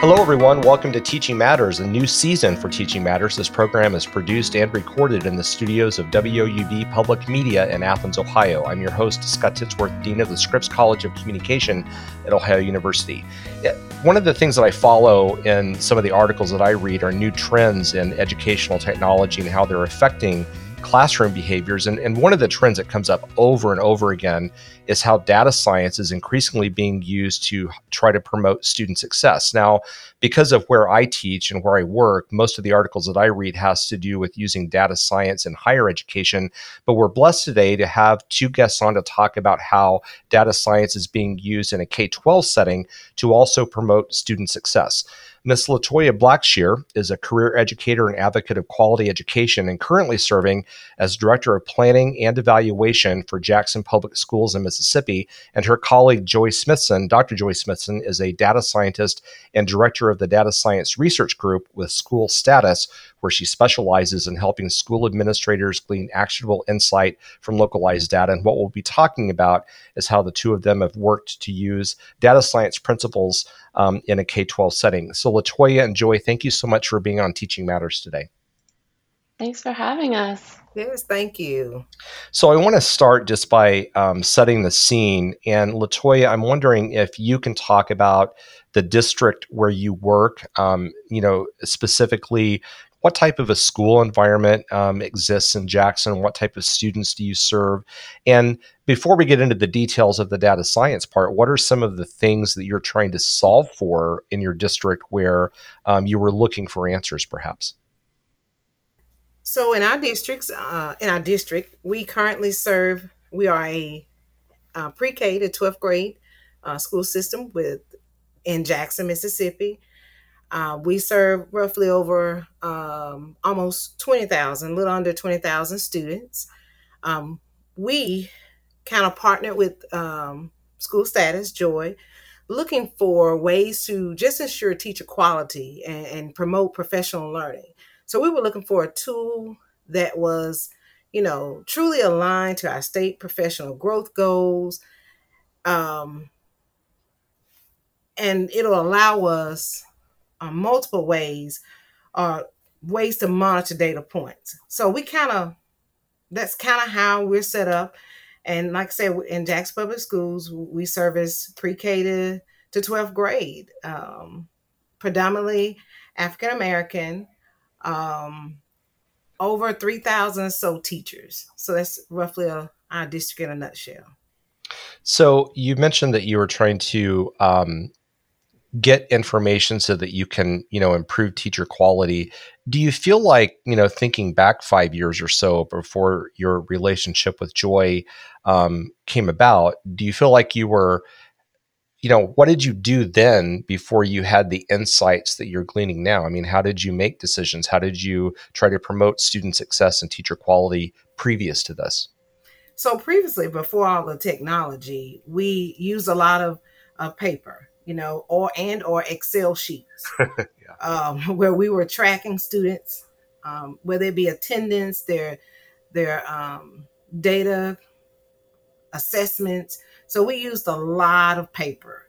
Hello, everyone. Welcome to Teaching Matters, a new season for Teaching Matters. This program is produced and recorded in the studios of WOUB Public Media in Athens, Ohio. I'm your host, Scott Titsworth, Dean of the Scripps College of Communication at Ohio University. One of the things that I follow in some of the articles that I read are new trends in educational technology and how they're affecting classroom behaviors. And, and one of the trends that comes up over and over again is how data science is increasingly being used to try to promote student success. Now, because of where I teach and where I work, most of the articles that I read has to do with using data science in higher education. But we're blessed today to have two guests on to talk about how data science is being used in a K 12 setting to also promote student success. Ms. LaToya Blackshear is a career educator and advocate of quality education and currently serving as Director of Planning and Evaluation for Jackson Public Schools in Mississippi. And her colleague, Joy Smithson, Dr. Joy Smithson, is a data scientist and director of the Data Science Research Group with SchoolStatus, where she specializes in helping school administrators glean actionable insight from localized data. And what we'll be talking about is how the two of them have worked to use data science principles um, in a K 12 setting. So, LaToya and Joy, thank you so much for being on Teaching Matters today. Thanks for having us. Yes, thank you. So, I want to start just by um, setting the scene. And, LaToya, I'm wondering if you can talk about the district where you work, um, you know, specifically what type of a school environment um, exists in Jackson? What type of students do you serve? And before we get into the details of the data science part, what are some of the things that you're trying to solve for in your district where um, you were looking for answers, perhaps? So in our districts, uh, in our district, we currently serve. We are a uh, pre-K to 12th grade uh, school system with in Jackson, Mississippi. Uh, we serve roughly over um, almost 20,000, a little under 20,000 students. Um, we kind of partnered with um, SchoolStatus, Joy, looking for ways to just ensure teacher quality and, and promote professional learning. So we were looking for a tool that was, you know, truly aligned to our state professional growth goals. Um, and it'll allow us uh, multiple ways, uh, ways to monitor data points. So we kind of, that's kind of how we're set up. And like I said, in Jackson Public Schools, we service pre-K to, to 12th grade, um, predominantly African American, um, over 3,000 so teachers. So that's roughly a, our district in a nutshell. So you mentioned that you were trying to um, get information so that you can you know improve teacher quality. Do you feel like you know thinking back five years or so before your relationship with joy um, came about do you feel like you were you know what did you do then before you had the insights that you're gleaning now? I mean how did you make decisions? How did you try to promote student success and teacher quality previous to this? So previously before all the technology we used a lot of, of paper you know, or and or Excel sheets, yeah. um, where we were tracking students, um, whether it be attendance, their their um, data assessments. So we used a lot of paper.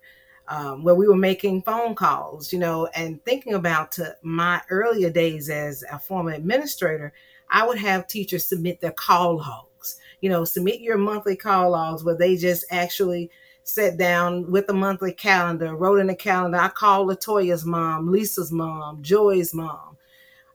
Um, where we were making phone calls, you know, and thinking about to my earlier days as a former administrator, I would have teachers submit their call logs. You know, submit your monthly call logs where they just actually sat down with a monthly calendar, wrote in the calendar. I called LaToya's mom, Lisa's mom, Joy's mom.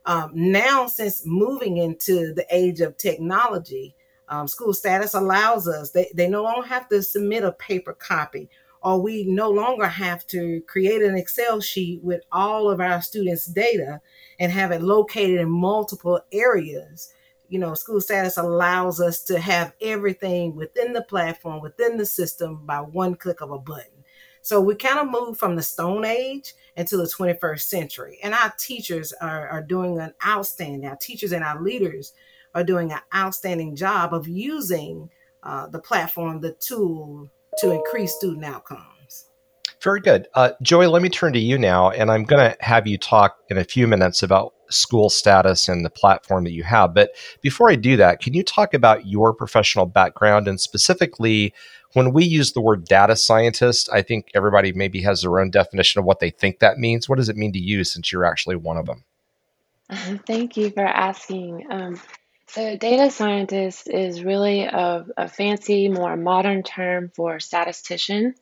Um, now, since moving into the age of technology, um, SchoolStatus allows us, they, they no longer have to submit a paper copy, or we no longer have to create an Excel sheet with all of our students' data and have it located in multiple areas you know, SchoolStatus allows us to have everything within the platform, within the system by one click of a button. So we kind of move from the Stone Age into the 21st century. And our teachers are, are doing an outstanding, our teachers and our leaders are doing an outstanding job of using uh, the platform, the tool to increase student outcomes. Very good. Uh, Joy, let me turn to you now, and I'm going to have you talk in a few minutes about SchoolStatus and the platform that you have. But before I do that, can you talk about your professional background and specifically when we use the word data scientist, I think everybody maybe has their own definition of what they think that means. What does it mean to you since you're actually one of them? Thank you for asking. Um, so, data scientist is really a, a fancy, more modern term for statistician.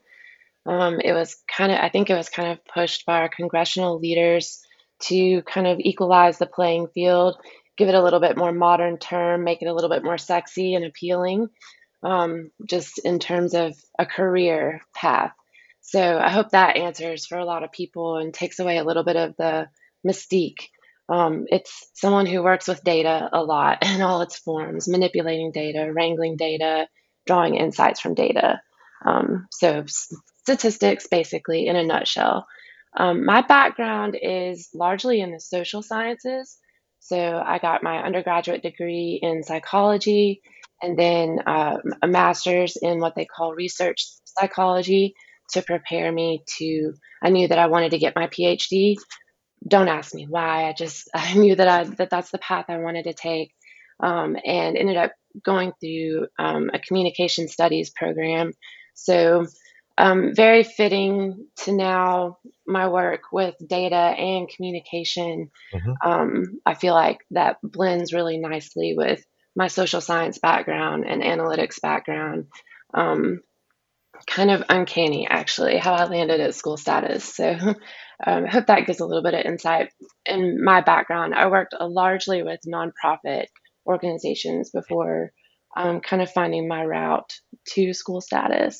Um, it was kind of, I think it was kind of pushed by our congressional leaders to kind of equalize the playing field, give it a little bit more modern term, make it a little bit more sexy and appealing, um, just in terms of a career path. So I hope that answers for a lot of people and takes away a little bit of the mystique. Um, it's someone who works with data a lot in all its forms, manipulating data, wrangling data, drawing insights from data. Um, so statistics, basically, in a nutshell. Um, my background is largely in the social sciences. So I got my undergraduate degree in psychology and then uh, a master's in what they call research psychology to prepare me to. I knew that I wanted to get my PhD. Don't ask me why. I just I knew that I that that's the path I wanted to take, um, and ended up going through um, a communication studies program. So um, very fitting to now my work with data and communication. Mm-hmm. Um, I feel like that blends really nicely with my social science background and analytics background. Um, kind of uncanny, actually, how I landed at SchoolStatus. So um, I hope that gives a little bit of insight. In my background, I worked largely with nonprofit organizations before um, kind of finding my route to SchoolStatus.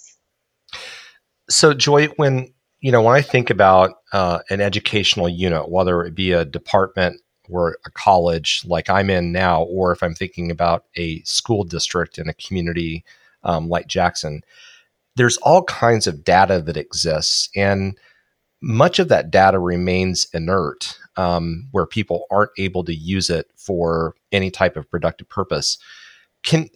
So joy when you know when i think about uh, an educational unit whether it be a department or a college like i'm in now or if i'm thinking about a school district in a community um, like jackson there's all kinds of data that exists and much of that data remains inert um, where people aren't able to use it for any type of productive purpose. Can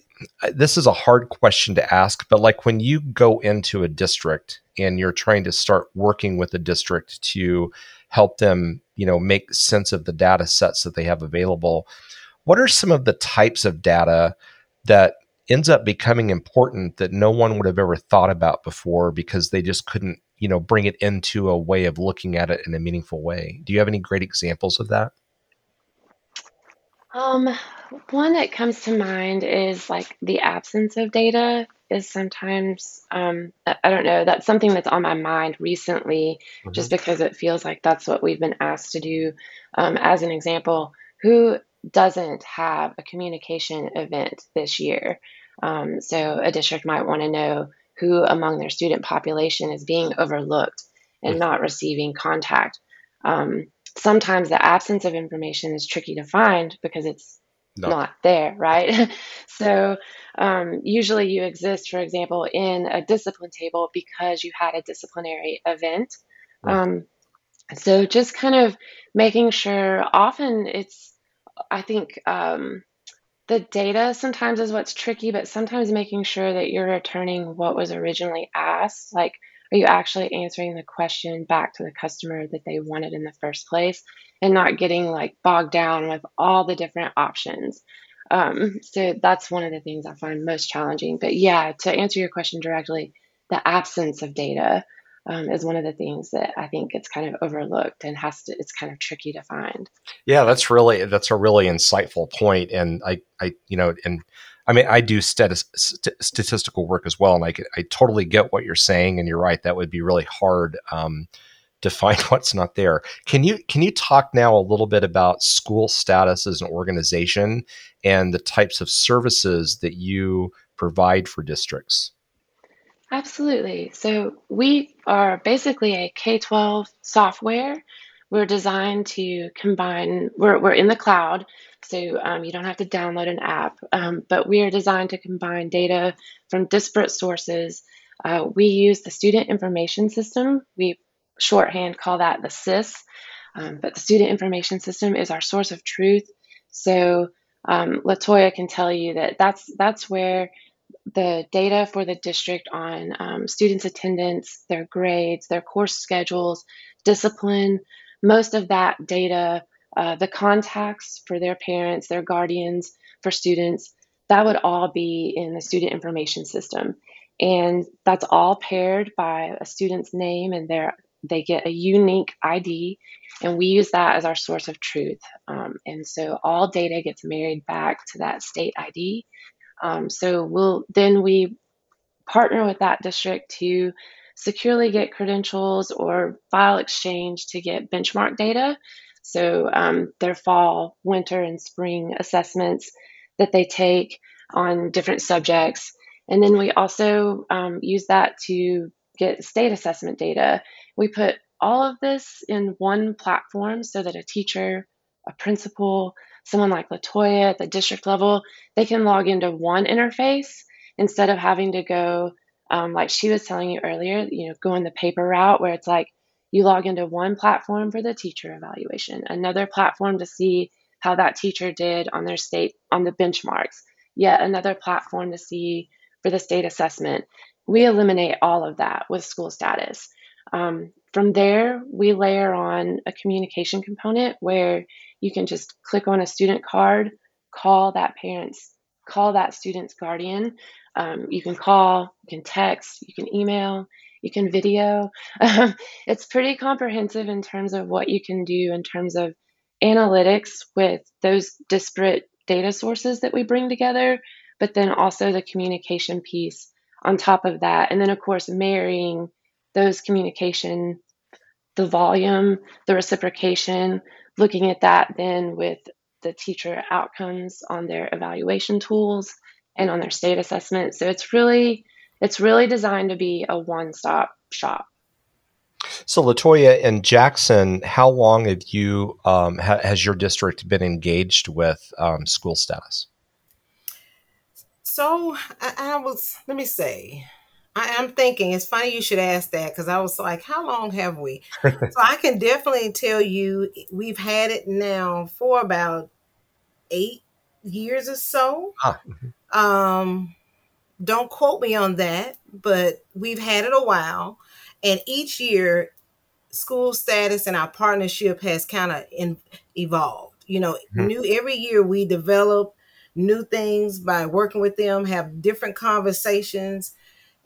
this is a hard question to ask, but like when you go into a district and you're trying to start working with a district to help them, you know, make sense of the data sets that they have available, what are some of the types of data that ends up becoming important that no one would have ever thought about before because they just couldn't, you know, bring it into a way of looking at it in a meaningful way? Do you have any great examples of that? Um, one that comes to mind is like the absence of data is sometimes um, I don't know that's something that's on my mind recently mm-hmm. just because it feels like that's what we've been asked to do. Um, as an example, who doesn't have a communication event this year? Um, so a district might want to know who among their student population is being overlooked and mm-hmm. not receiving contact. Um, sometimes the absence of information is tricky to find because it's no. not there, right? so um, usually you exist, for example, in a discipline table because you had a disciplinary event. Right. Um, so just kind of making sure, often it's, I think, um, the data sometimes is what's tricky, but sometimes making sure that you're returning what was originally asked. Like, are you actually answering the question back to the customer that they wanted in the first place and not getting like bogged down with all the different options? Um, so that's one of the things I find most challenging. But yeah, to answer your question directly, the absence of data um, is one of the things that I think it's kind of overlooked and has to. It's kind of tricky to find. Yeah, that's really that's a really insightful point, and I I you know and I mean, I do st- statistical work as well, and I, I totally get what you're saying, and you're right. That would be really hard um, to find what's not there. Can you can you talk now a little bit about SchoolStatus as an organization and the types of services that you provide for districts? Absolutely. So we are basically a K 12 software. We're designed to combine, we're, we're in the cloud, so um, you don't have to download an app. Um, but we are designed to combine data from disparate sources. Uh, we use the Student Information System. We shorthand call that the SIS. Um, but the Student Information System is our source of truth. So um, LaToya can tell you that that's that's where the data for the district on um, students' attendance, their grades, their course schedules, discipline, most of that data uh, the contacts for their parents, their guardians, for students, that would all be in the student information system. and that's all paired by a student's name and their they get a unique ID, and we use that as our source of truth. Um, and so all data gets married back to that state ID. Um, so we'll then we partner with that district to securely get credentials or file exchange to get benchmark data. So um, their fall, winter, and spring assessments that they take on different subjects. And then we also um, use that to get state assessment data. We put all of this in one platform so that a teacher, a principal, someone like Latoya at the district level, they can log into one interface instead of having to go, um, like she was telling you earlier, you know, going the paper route where it's like you log into one platform for the teacher evaluation, another platform to see how that teacher did on their state on the benchmarks, yet another platform to see for the state assessment. We eliminate all of that with SchoolStatus. Um, from there, we layer on a communication component where you can just click on a student card, call that parent's, call that student's guardian. Um, you can call, you can text, you can email, you can video. Um, it's pretty comprehensive in terms of what you can do in terms of analytics with those disparate data sources that we bring together, but then also the communication piece on top of that. And then, of course, marrying those communication, the volume, the reciprocation, looking at that then with the teacher outcomes on their evaluation tools and on their state assessment. So it's really it's really designed to be a one-stop shop. So LaToya and Jackson, how long have you um, ha- has your district been engaged with um, SchoolStatus? So I, I was let me say I am thinking it's funny you should ask that because I was like, how long have we? so I can definitely tell you we've had it now for about eight years or so. Ah. Um, don't quote me on that, but we've had it a while. And each year, SchoolStatus and our partnership has kind of evolved. You know, mm-hmm. new every year we develop new things by working with them, have different conversations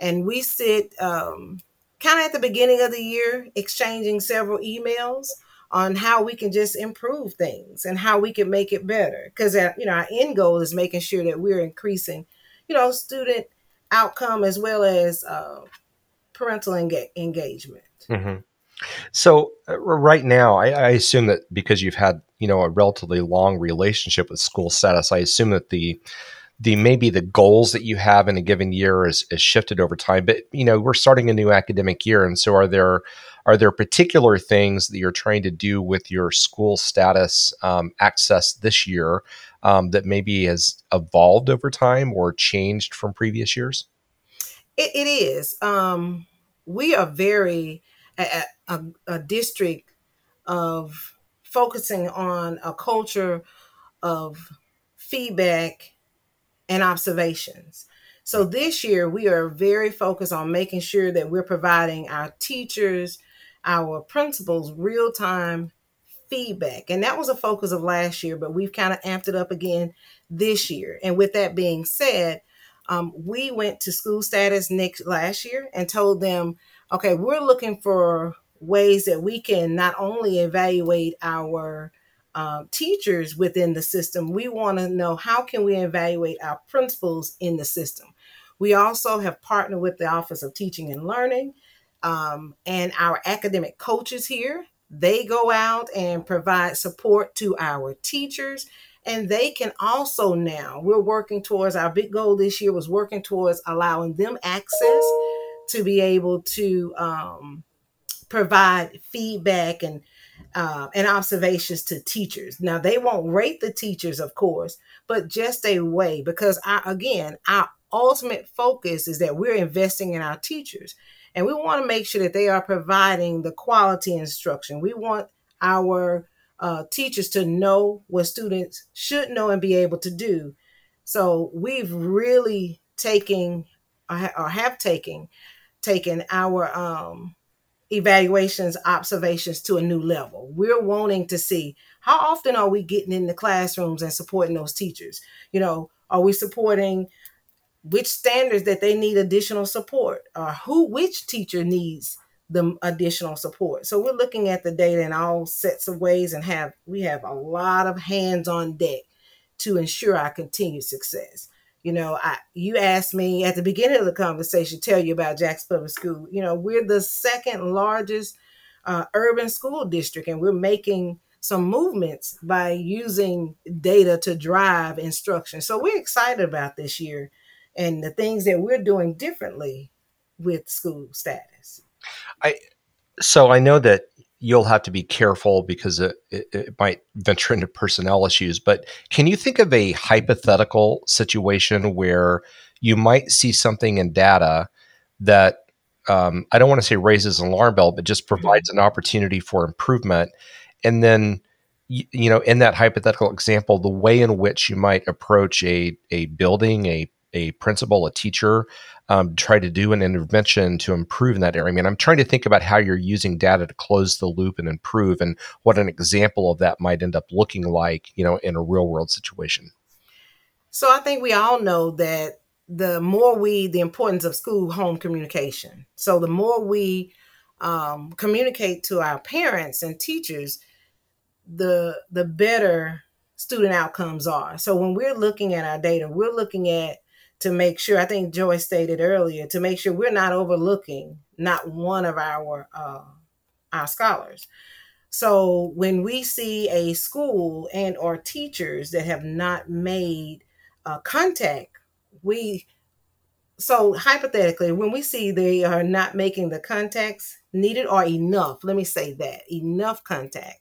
and we sit um, kind of at the beginning of the year exchanging several emails on how we can just improve things and how we can make it better because you know our end goal is making sure that we're increasing you know student outcome as well as uh, parental enga- engagement mm-hmm. so uh, right now I, I assume that because you've had you know a relatively long relationship with SchoolStatus i assume that the the maybe the goals that you have in a given year is, is shifted over time but you know we're starting a new academic year and so are there are there particular things that you're trying to do with your SchoolStatus um, access this year um, that maybe has evolved over time or changed from previous years? It, it is. Um, we are very a, a, a district of focusing on a culture of feedback and observations. So this year, we are very focused on making sure that we're providing our teachers, our principals, real time feedback. And that was a focus of last year, but we've kind of amped it up again this year. And with that being said, um, we went to SchoolStatus next last year and told them, okay, we're looking for ways that we can not only evaluate our uh, teachers within the system, we want to know how can we evaluate our principals in the system. We also have partnered with the Office of Teaching and Learning um, and our academic coaches here. They go out and provide support to our teachers and they can also now we're working towards our big goal this year was working towards allowing them access to be able to um, provide feedback and uh, and observations to teachers. Now, they won't rate the teachers, of course, but just a way, because I, again, our ultimate focus is that we're investing in our teachers and we want to make sure that they are providing the quality instruction. We want our uh, teachers to know what students should know and be able to do. So we've really taken or have taken taken our um, evaluations, observations to a new level. We're wanting to see how often are we getting in the classrooms and supporting those teachers? You know, are we supporting which standards that they need additional support or who which teacher needs the additional support. So we're looking at the data in all sets of ways and have we have a lot of hands on deck to ensure our continued success. You know, I you asked me at the beginning of the conversation, tell you about Jackson Public School. You know, we're the second largest uh, urban school district, and we're making some movements by using data to drive instruction. So we're excited about this year and the things that we're doing differently with SchoolStatus. I so I know that you'll have to be careful because it, it, it, might venture into personnel issues. But can you think of a hypothetical situation where you might see something in data that um, I don't want to say raises an alarm bell, but just mm-hmm. provides an opportunity for improvement, and then you, you know in that hypothetical example, the way in which you might approach a a building, a a principal, a teacher, um, try to do an intervention to improve in that area. I mean, I'm trying to think about how you're using data to close the loop and improve, and what an example of that might end up looking like, you know, in a real world situation. So I think we all know that the more we, the importance of school home communication. So the more we um, communicate to our parents and teachers, the the better student outcomes are. So when we're looking at our data, we're looking at to make sure, I think Joy stated earlier, to make sure we're not overlooking not one of our uh, our scholars. So when we see a school and or teachers that have not made uh, contact, we so hypothetically, when we see they are not making the contacts needed or enough, let me say that enough contact,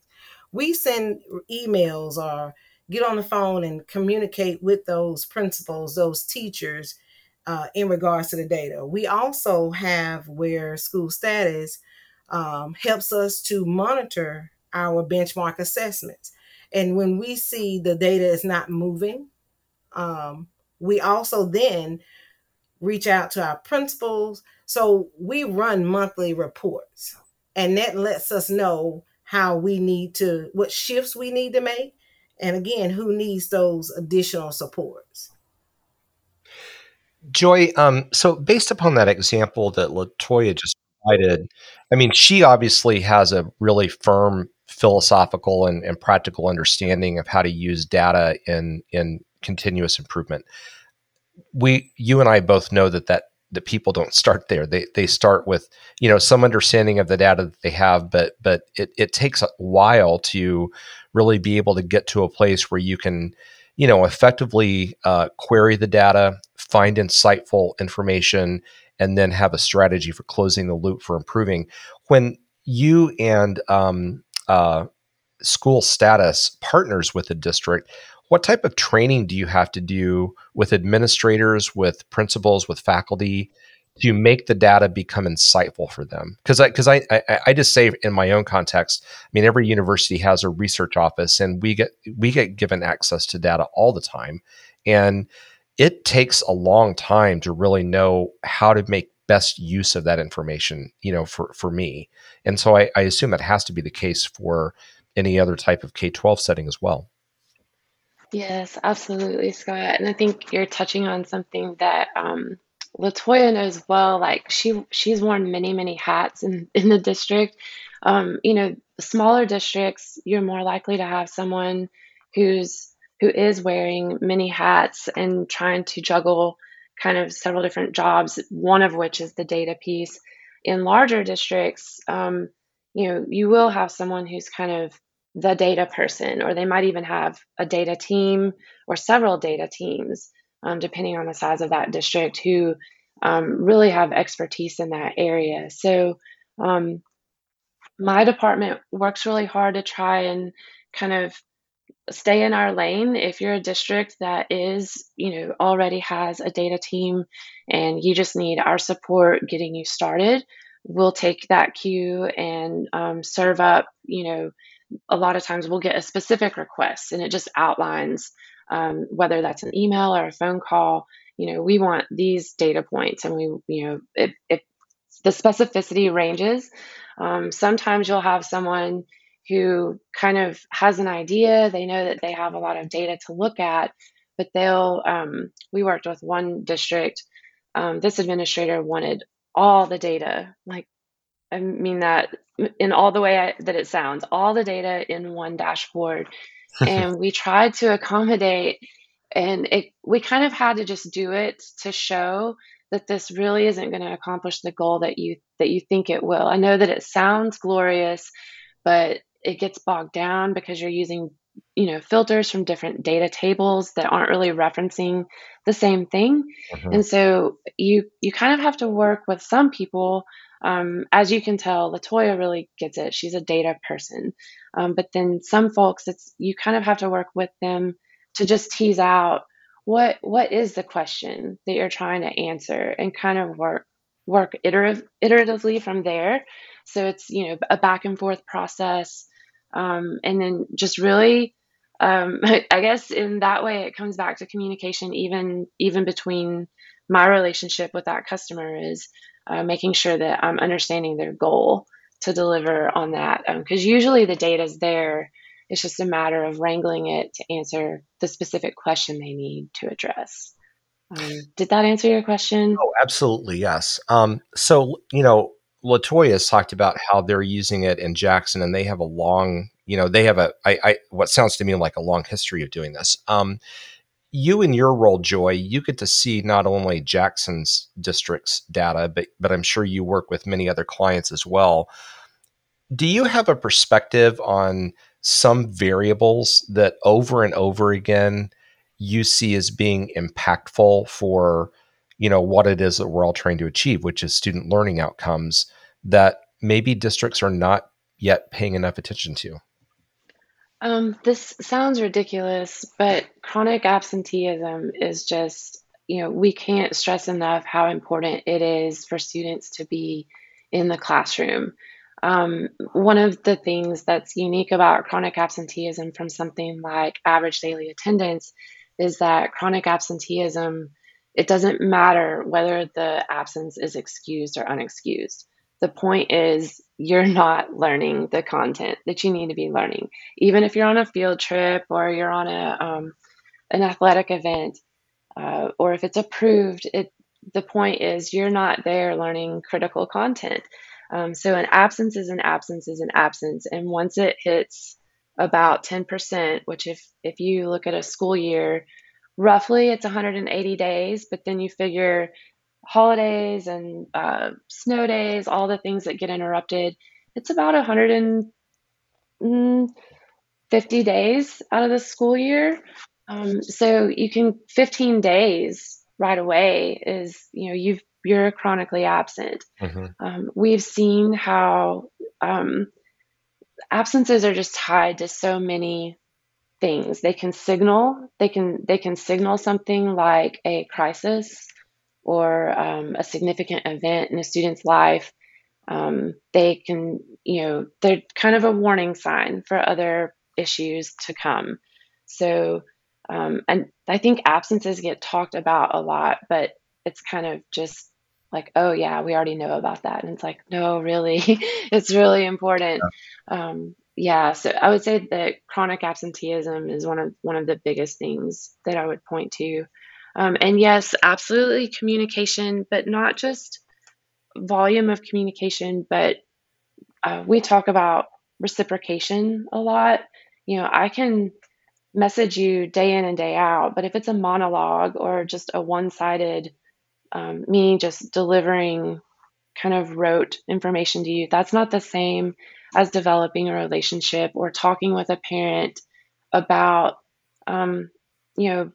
we send emails or get on the phone and communicate with those principals, those teachers uh, in regards to the data. We also have where SchoolStatus um, helps us to monitor our benchmark assessments. And when we see the data is not moving, um, we also then reach out to our principals. So we run monthly reports, and that lets us know how we need to, what shifts we need to make, and again, who needs those additional supports? Joy, um, so based upon that example that LaToya just provided, I mean, she obviously has a really firm philosophical and, and practical understanding of how to use data in in continuous improvement. We, you and I both know that that that people don't start there. They they start with you know some understanding of the data that they have, but but it, it takes a while to really be able to get to a place where you can you know effectively uh, query the data, find insightful information, and then have a strategy for closing the loop for improving. When you and um, uh, SchoolStatus partners with the district, what type of training do you have to do with administrators, with principals, with faculty to make the data become insightful for them? Because I, because I, I, I just say in my own context, I mean, every university has a research office, and we get we get given access to data all the time, and it takes a long time to really know how to make best use of that information you know for for me and so I, I assume that has to be the case for any other type of k-12 setting as well Yes, absolutely, Scott. And I think you're touching on something that um, LaToya knows well. Like she she's worn many many hats in in the district. Um, you know, smaller districts, you're more likely to have someone who's who is wearing many hats and trying to juggle kind of several different jobs. One of which is the data piece. In larger districts, um, you know, you will have someone who's kind of the data person, or they might even have a data team or several data teams, um, depending on the size of that district, who um, really have expertise in that area. So, um, my department works really hard to try and kind of stay in our lane if you're a district that is you know already has a data team and you just need our support getting you started we'll take that cue and um, serve up you know a lot of times we'll get a specific request and it just outlines um, whether that's an email or a phone call you know we want these data points and we you know if, if the specificity ranges um, sometimes you'll have someone who kind of has an idea they know that they have a lot of data to look at but they'll um, we worked with one district um, this administrator wanted all the data like i mean that in all the way I, that it sounds all the data in one dashboard and we tried to accommodate and it we kind of had to just do it to show that this really isn't going to accomplish the goal that you that you think it will. I know that it sounds glorious but it gets bogged down because you're using you know filters from different data tables that aren't really referencing the same thing. Mm-hmm. and so you you kind of have to work with some people. Um, as you can tell LaToya really gets it. She's a data person. Um, but then some folks it's you kind of have to work with them to just tease out what what is the question that you're trying to answer and kind of work work iterative, iteratively from there. So it's you know a back and forth process um, and then just really um, i guess in that way it comes back to communication even even between my relationship with that customer is uh, making sure that i'm understanding their goal to deliver on that. Because um, usually the data is there. It's just a matter of wrangling it to answer the specific question they need to address. Um, did that answer your question? Oh absolutely yes. Um, so you know LaToya's talked about how they're using it in Jackson, and they have a long, you know, they have a, I, I what sounds to me like a long history of doing this. Um, you in your role, Joy, you get to see not only Jackson's district's data, but but I'm sure you work with many other clients as well. Do you have a perspective on some variables that over and over again you see as being impactful for you know what it is that we're all trying to achieve which is student learning outcomes that maybe districts are not yet paying enough attention to. Um, this sounds ridiculous but chronic absenteeism is just you know we can't stress enough how important it is for students to be in the classroom. Um, one of the things that's unique about chronic absenteeism from something like average daily attendance is that chronic absenteeism it doesn't matter whether the absence is excused or unexcused. The point is, you're not learning the content that you need to be learning. Even if you're on a field trip or you're on a um, an athletic event, uh, or if it's approved, it the point is you're not there learning critical content. Um, so an absence is an absence is an absence, and once it hits about 10%, which if if you look at a school year, roughly it's 180 days, but then you figure holidays and uh, snow days, all the things that get interrupted, it's about 150 mm, days out of the school year. Um, so you can 15 days right away is you know you've you're chronically absent. Mm-hmm. Um, we've seen how um, absences are just tied to so many things. They can signal. They can they can signal something like a crisis or um, a significant event in a student's life. Um, they can you know they're kind of a warning sign for other issues to come. So um, and I think absences get talked about a lot, but it's kind of just like, oh yeah, we already know about that, and it's like, no, really, it's really important. Yeah. Um, yeah, so I would say that chronic absenteeism is one of one of the biggest things that I would point to. Um, and yes, absolutely communication, but not just volume of communication, but uh, we talk about reciprocation a lot. You know, I can message you day in and day out, but if it's a monologue or just a one sided, um, me just delivering kind of rote information to you, that's not the same as developing a relationship or talking with a parent about, um, you know,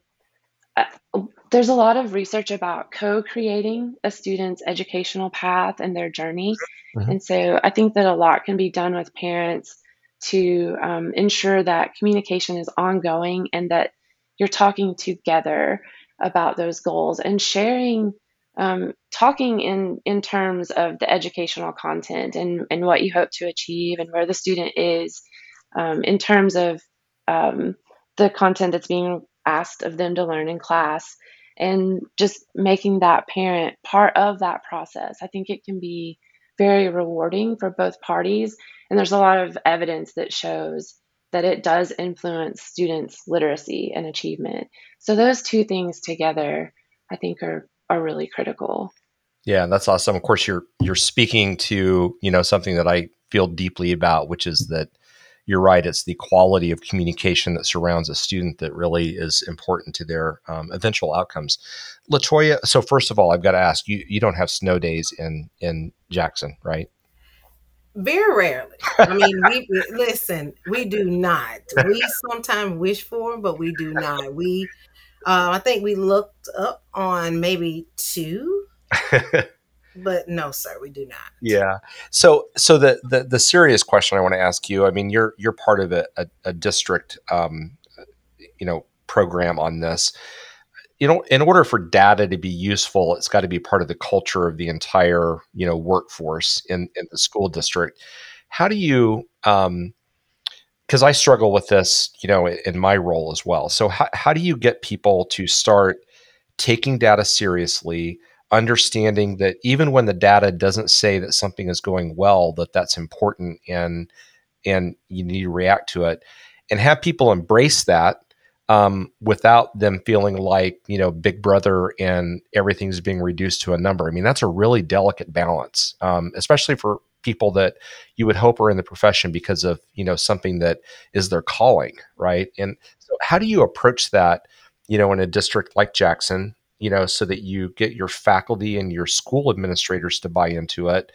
uh, there's a lot of research about co creating a student's educational path and their journey. Mm-hmm. And so I think that a lot can be done with parents to um, ensure that communication is ongoing and that you're talking together about those goals and sharing um, talking in in terms of the educational content and and what you hope to achieve and where the student is um, in terms of um, the content that's being asked of them to learn in class and just making that parent part of that process i think it can be very rewarding for both parties and there's a lot of evidence that shows that it does influence students' literacy and achievement. So those two things together, I think, are are really critical. Yeah, that's awesome. Of course, you're you're speaking to you know something that I feel deeply about, which is that you're right. It's the quality of communication that surrounds a student that really is important to their um, eventual outcomes. LaToya, so first of all, I've got to ask you: you don't have snow days in in Jackson, right? Very rarely. I mean, we listen. We do not. We sometimes wish for, but we do not. We, uh, I think we looked up on maybe two but no sir we do not. Yeah. So so the the, the serious question i want to ask you i mean you're you're part of a, a, a district um, you know program on this. You know in order for data to be useful it's got to be part of the culture of the entire you know workforce in in the school district. How do you um because i struggle with this you know in my role as well. So how, how do you get people to start taking data seriously understanding that even when the data doesn't say that something is going well that that's important and and you need to react to it and have people embrace that um, without them feeling like you know big brother and everything's being reduced to a number? I mean that's a really delicate balance um, especially for people that you would hope are in the profession because of you know something that is their calling right and so how do you approach that you know in a district like jackson you know, so that you get your faculty and your school administrators to buy into it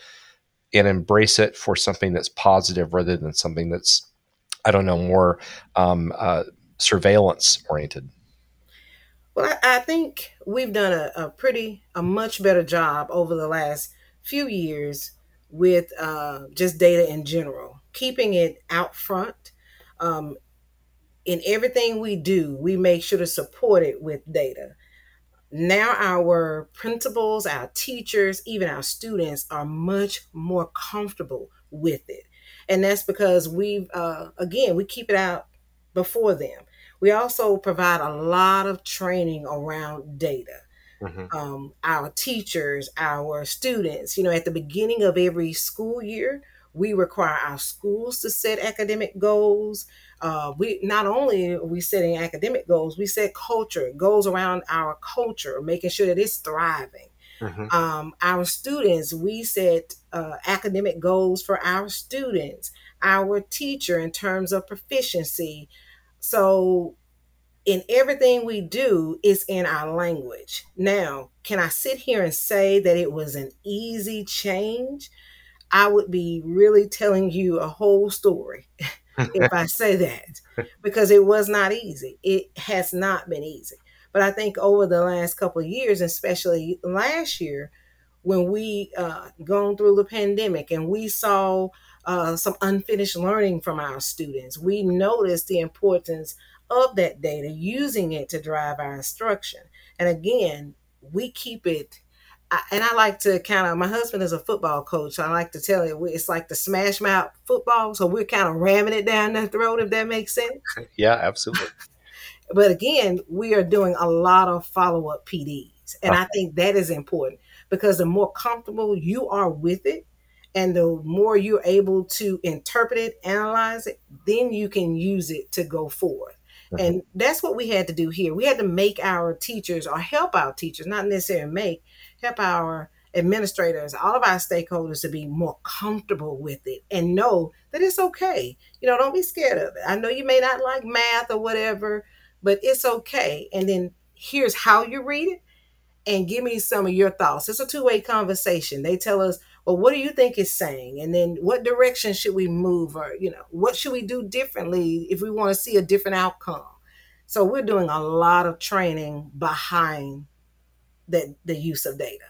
and embrace it for something that's positive rather than something that's, I don't know, more um, uh, surveillance oriented. Well, I, think we've done a, a, pretty, a much better job over the last few years with uh, just data in general, keeping it out front. Um, in everything we do, we make sure to support it with data now our principals, our teachers, even our students are much more comfortable with it. And that's because we, uh, again, we keep it out before them. We also provide a lot of training around data. Mm-hmm. Um, our teachers, our students, you know, at the beginning of every school year, we require our schools to set academic goals. Uh, we not only are we setting academic goals, we set culture goals around our culture, making sure that it's thriving. Mm-hmm. Um, our students, we set uh, academic goals for our students, our teacher in terms of proficiency. So, in everything we do, is in our language. Now, can I sit here and say that it was an easy change? I would be really telling you a whole story if I say that because it was not easy. It has not been easy. But I think over the last couple of years, especially last year, when we uh, gone through the pandemic and we saw uh, some unfinished learning from our students, we noticed the importance of that data, using it to drive our instruction. And again, we keep it and I like to kind of. My husband is a football coach, so I like to tell you it's like the smash mouth football. So we're kind of ramming it down the throat, if that makes sense. yeah, absolutely. but again, we are doing a lot of follow up PDs, and uh-huh. I think that is important because the more comfortable you are with it, and the more you're able to interpret it, analyze it, then you can use it to go forward. And that's what we had to do here. We had to make our teachers or help our teachers, not necessarily make, help our administrators, all of our stakeholders to be more comfortable with it and know that it's okay. You know, don't be scared of it. I know you may not like math or whatever, but it's okay. And then here's how you read it and give me some of your thoughts. It's a two way conversation. They tell us, well, what do you think it's saying? And then what direction should we move? Or, you know, what should we do differently if we want to see a different outcome? So we're doing a lot of training behind the, the use of data.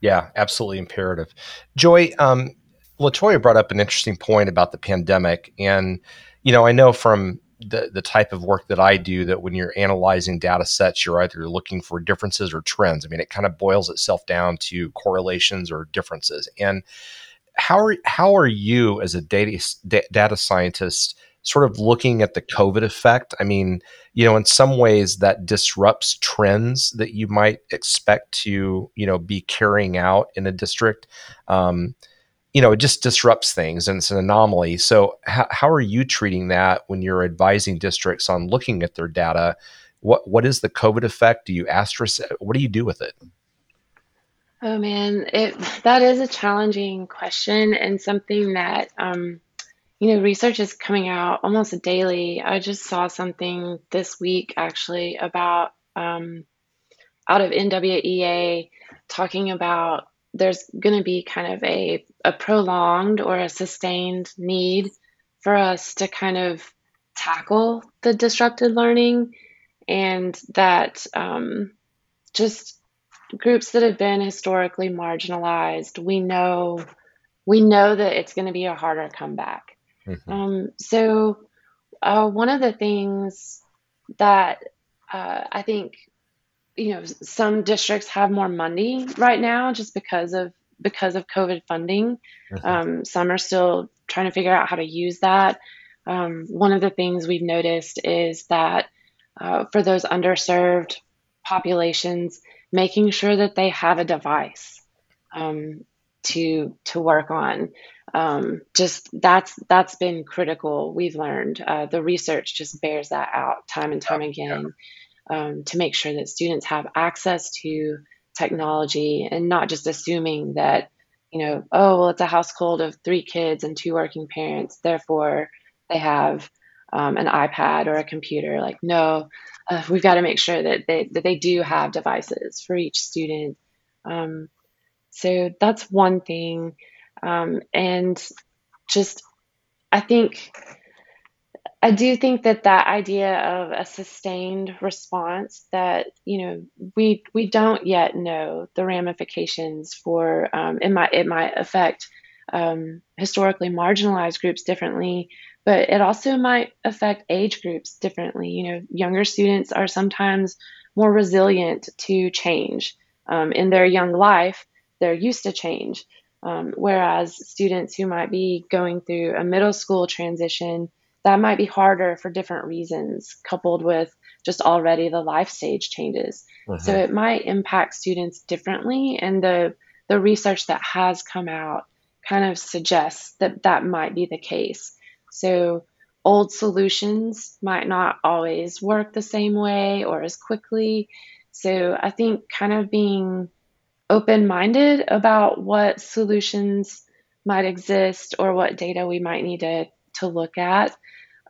Yeah, absolutely imperative. Joy, um, LaToya brought up an interesting point about the pandemic. And, you know, I know from the, the type of work that I do that when you're analyzing data sets, you're either looking for differences or trends. I mean, it kind of boils itself down to correlations or differences. And how are, how are you as a data, data scientist sort of looking at the COVID effect. I mean, you know, in some ways that disrupts trends that you might expect to, you know, be carrying out in a district. Um, you know, it just disrupts things and it's an anomaly. So, how, how are you treating that when you're advising districts on looking at their data? What what is the COVID effect? Do you asterisk? What do you do with it? Oh man, it that is a challenging question and something that um, you know research is coming out almost daily. I just saw something this week actually about um, out of NWEA talking about there's going to be kind of a, a prolonged or a sustained need for us to kind of tackle the disrupted learning and that um, just groups that have been historically marginalized we know we know that it's going to be a harder comeback mm-hmm. um, so uh, one of the things that uh, i think you know some districts have more money right now just because of because of covid funding. Mm-hmm. um, some are still trying to figure out how to use that. Um, one of the things we've noticed is that uh, for those underserved populations making sure that they have a device um, to to work on um, just that's that's been critical we've learned. Uh, the research just bears that out time and time again um, to make sure that students have access to technology and not just assuming that, you know, oh, well, it's a household of three kids and two working parents, therefore they have um, an iPad or a computer. Like, no, uh, we've got to make sure that they, that they do have devices for each student. Um, so that's one thing. Um, and just, I think I do think that that idea of a sustained response that you know we we don't yet know the ramifications for um, it might it might affect um, historically marginalized groups differently, but it also might affect age groups differently. You know, younger students are sometimes more resilient to change um, in their young life. They're used to change, um, whereas students who might be going through a middle school transition that might be harder for different reasons, coupled with just already the life stage changes. Mm-hmm. So it might impact students differently. And the, the research that has come out kind of suggests that that might be the case. So old solutions might not always work the same way or as quickly. So I think kind of being open minded about what solutions might exist or what data we might need to, to look at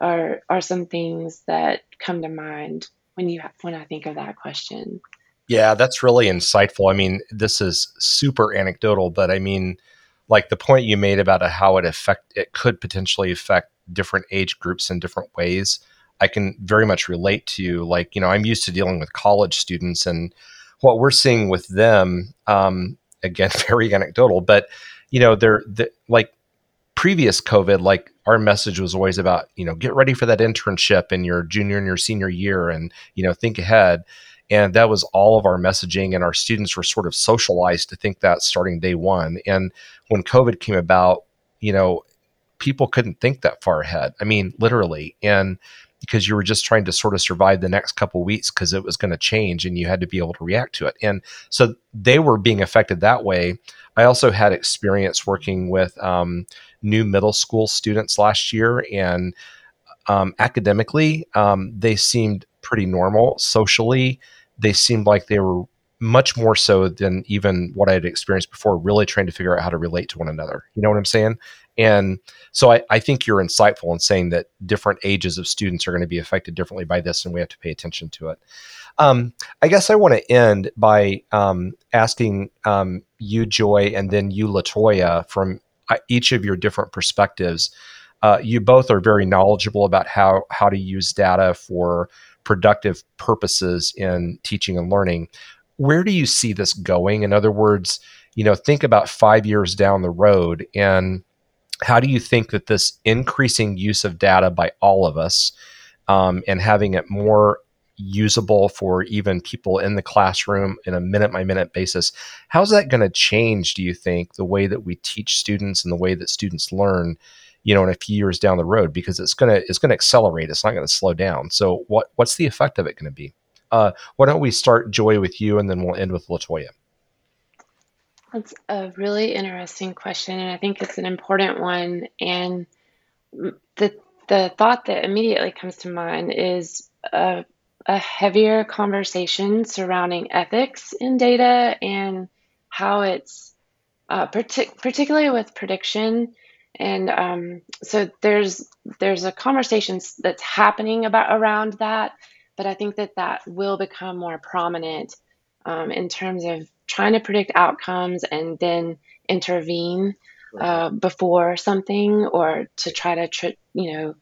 are are some things that come to mind when you when I think of that question. Yeah, that's really insightful. I mean, this is super anecdotal, but I mean, like the point you made about how it affect it could potentially affect different age groups in different ways. I can very much relate to. Like, you know, I'm used to dealing with college students, and what we're seeing with them, um, again, very anecdotal, but you know, they're, they're like previous COVID, like our message was always about, you know, get ready for that internship in your junior and your senior year and, you know, think ahead. And that was all of our messaging, and our students were sort of socialized to think that starting day one. And when COVID came about, you know, people couldn't think that far ahead. I mean, literally. And because you were just trying to sort of survive the next couple weeks because it was going to change and you had to be able to react to it. And so they were being affected that way. I also had experience working with um, new middle school students last year, and um, academically, um, they seemed pretty normal. Socially, they seemed like they were much more so than even what I had experienced before, really trying to figure out how to relate to one another. You know what I'm saying? And so I, I think you're insightful in saying that different ages of students are going to be affected differently by this, and we have to pay attention to it. Um, I guess I want to end by um, asking um, you, Joy, and then you, LaToya, from uh, each of your different perspectives. Uh, you both are very knowledgeable about how how to use data for productive purposes in teaching and learning. Where do you see this going? In other words, you know, think about five years down the road, and how do you think that this increasing use of data by all of us um, and having it more usable for even people in the classroom in a minute by minute basis. How's that going to change, do you think, the way that we teach students and the way that students learn, you know, in a few years down the road? Because it's gonna it's gonna accelerate. It's not going to slow down. So what what's the effect of it going to be? Uh, why don't we start Joy with you and then we'll end with LaToya. That's a really interesting question, and I think it's an important one. And the the thought that immediately comes to mind is a, a heavier conversation surrounding ethics in data and how it's uh, partic- particularly with prediction. And um, so there's there's a conversation that's happening about around that, but I think that that will become more prominent um, in terms of trying to predict outcomes and then intervene uh, before something or to try to you know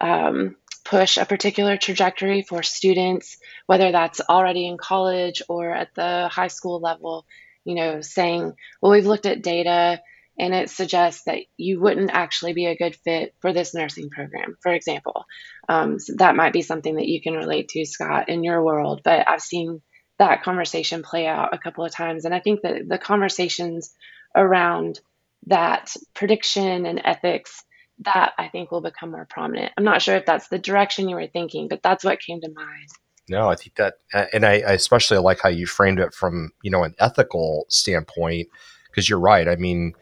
um, push a particular trajectory for students whether that's already in college or at the high school level you know saying well we've looked at data and it suggests that you wouldn't actually be a good fit for this nursing program for example. Um, so that might be something that you can relate to scott in your world but i've seen that conversation play out a couple of times. And I think that the conversations around that prediction and ethics that I think will become more prominent. I'm not sure if that's the direction you were thinking, but that's what came to mind. No, I think that, and I, I especially like how you framed it from you know an ethical standpoint, because you're right. I mean,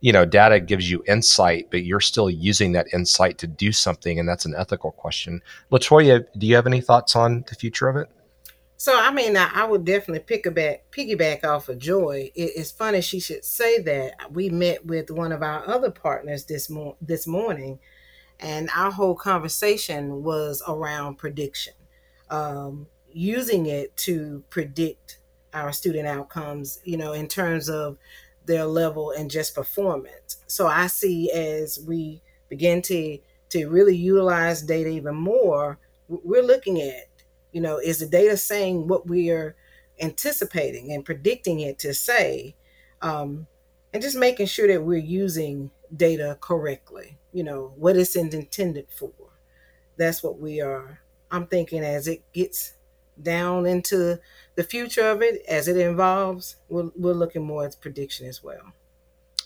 you know, data gives you insight, but you're still using that insight to do something, and that's an ethical question. LaToya, do you have any thoughts on the future of it? So I mean, I, I would definitely pick a back, piggyback off of Joy. It, it's funny she should say that. We met with one of our other partners this mo- this morning, and our whole conversation was around prediction, um, using it to predict our student outcomes. You know, in terms of their level and just performance. So I see as we begin to to really utilize data even more, we're looking at you know, is the data saying what we are anticipating and predicting it to say? Um, and just making sure that we're using data correctly, you know, what it's intended for. That's what we are. I'm thinking as it gets down into the future of it, as it evolves, we're, we're looking more at prediction as well.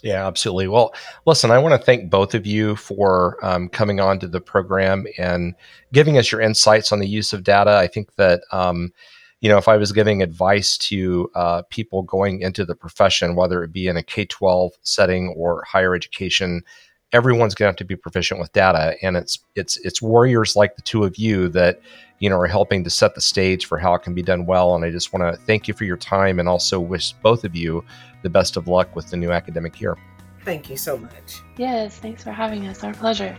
Yeah, absolutely. Well, listen, I want to thank both of you for um, coming on to the program and giving us your insights on the use of data. I think that, um, you know, if I was giving advice to uh, people going into the profession, whether it be in a K 12 setting or higher education, everyone's going to have to be proficient with data. And it's, it's, it's warriors like the two of you that, you know, are helping to set the stage for how it can be done well. And I just want to thank you for your time and also wish both of you the best of luck with the new academic year. Thank you so much. Yes, thanks for having us. Our pleasure.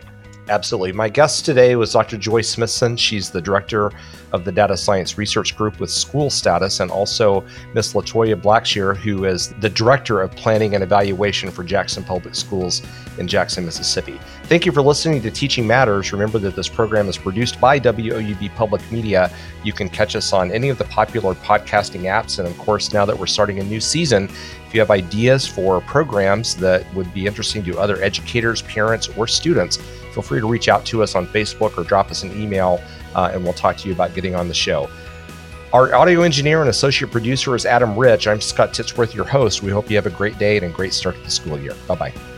Absolutely. My guest today was Dr. Joy Smithson. She's the director of the Data Science Research Group with SchoolStatus, and also Miss LaToya Blackshear, who is the director of planning and evaluation for Jackson Public Schools in Jackson, Mississippi. Thank you for listening to Teaching Matters. Remember that this program is produced by WOUB Public Media. You can catch us on any of the popular podcasting apps, and of course, now that we're starting a new season, if you have ideas for programs that would be interesting to other educators, parents, or students, feel free to reach out to us on Facebook or drop us an email, uh, and we'll talk to you about getting on the show. Our audio engineer and associate producer is Adam Rich. I'm Scott Titsworth, your host. We hope you have a great day and a great start to the school year. Bye bye.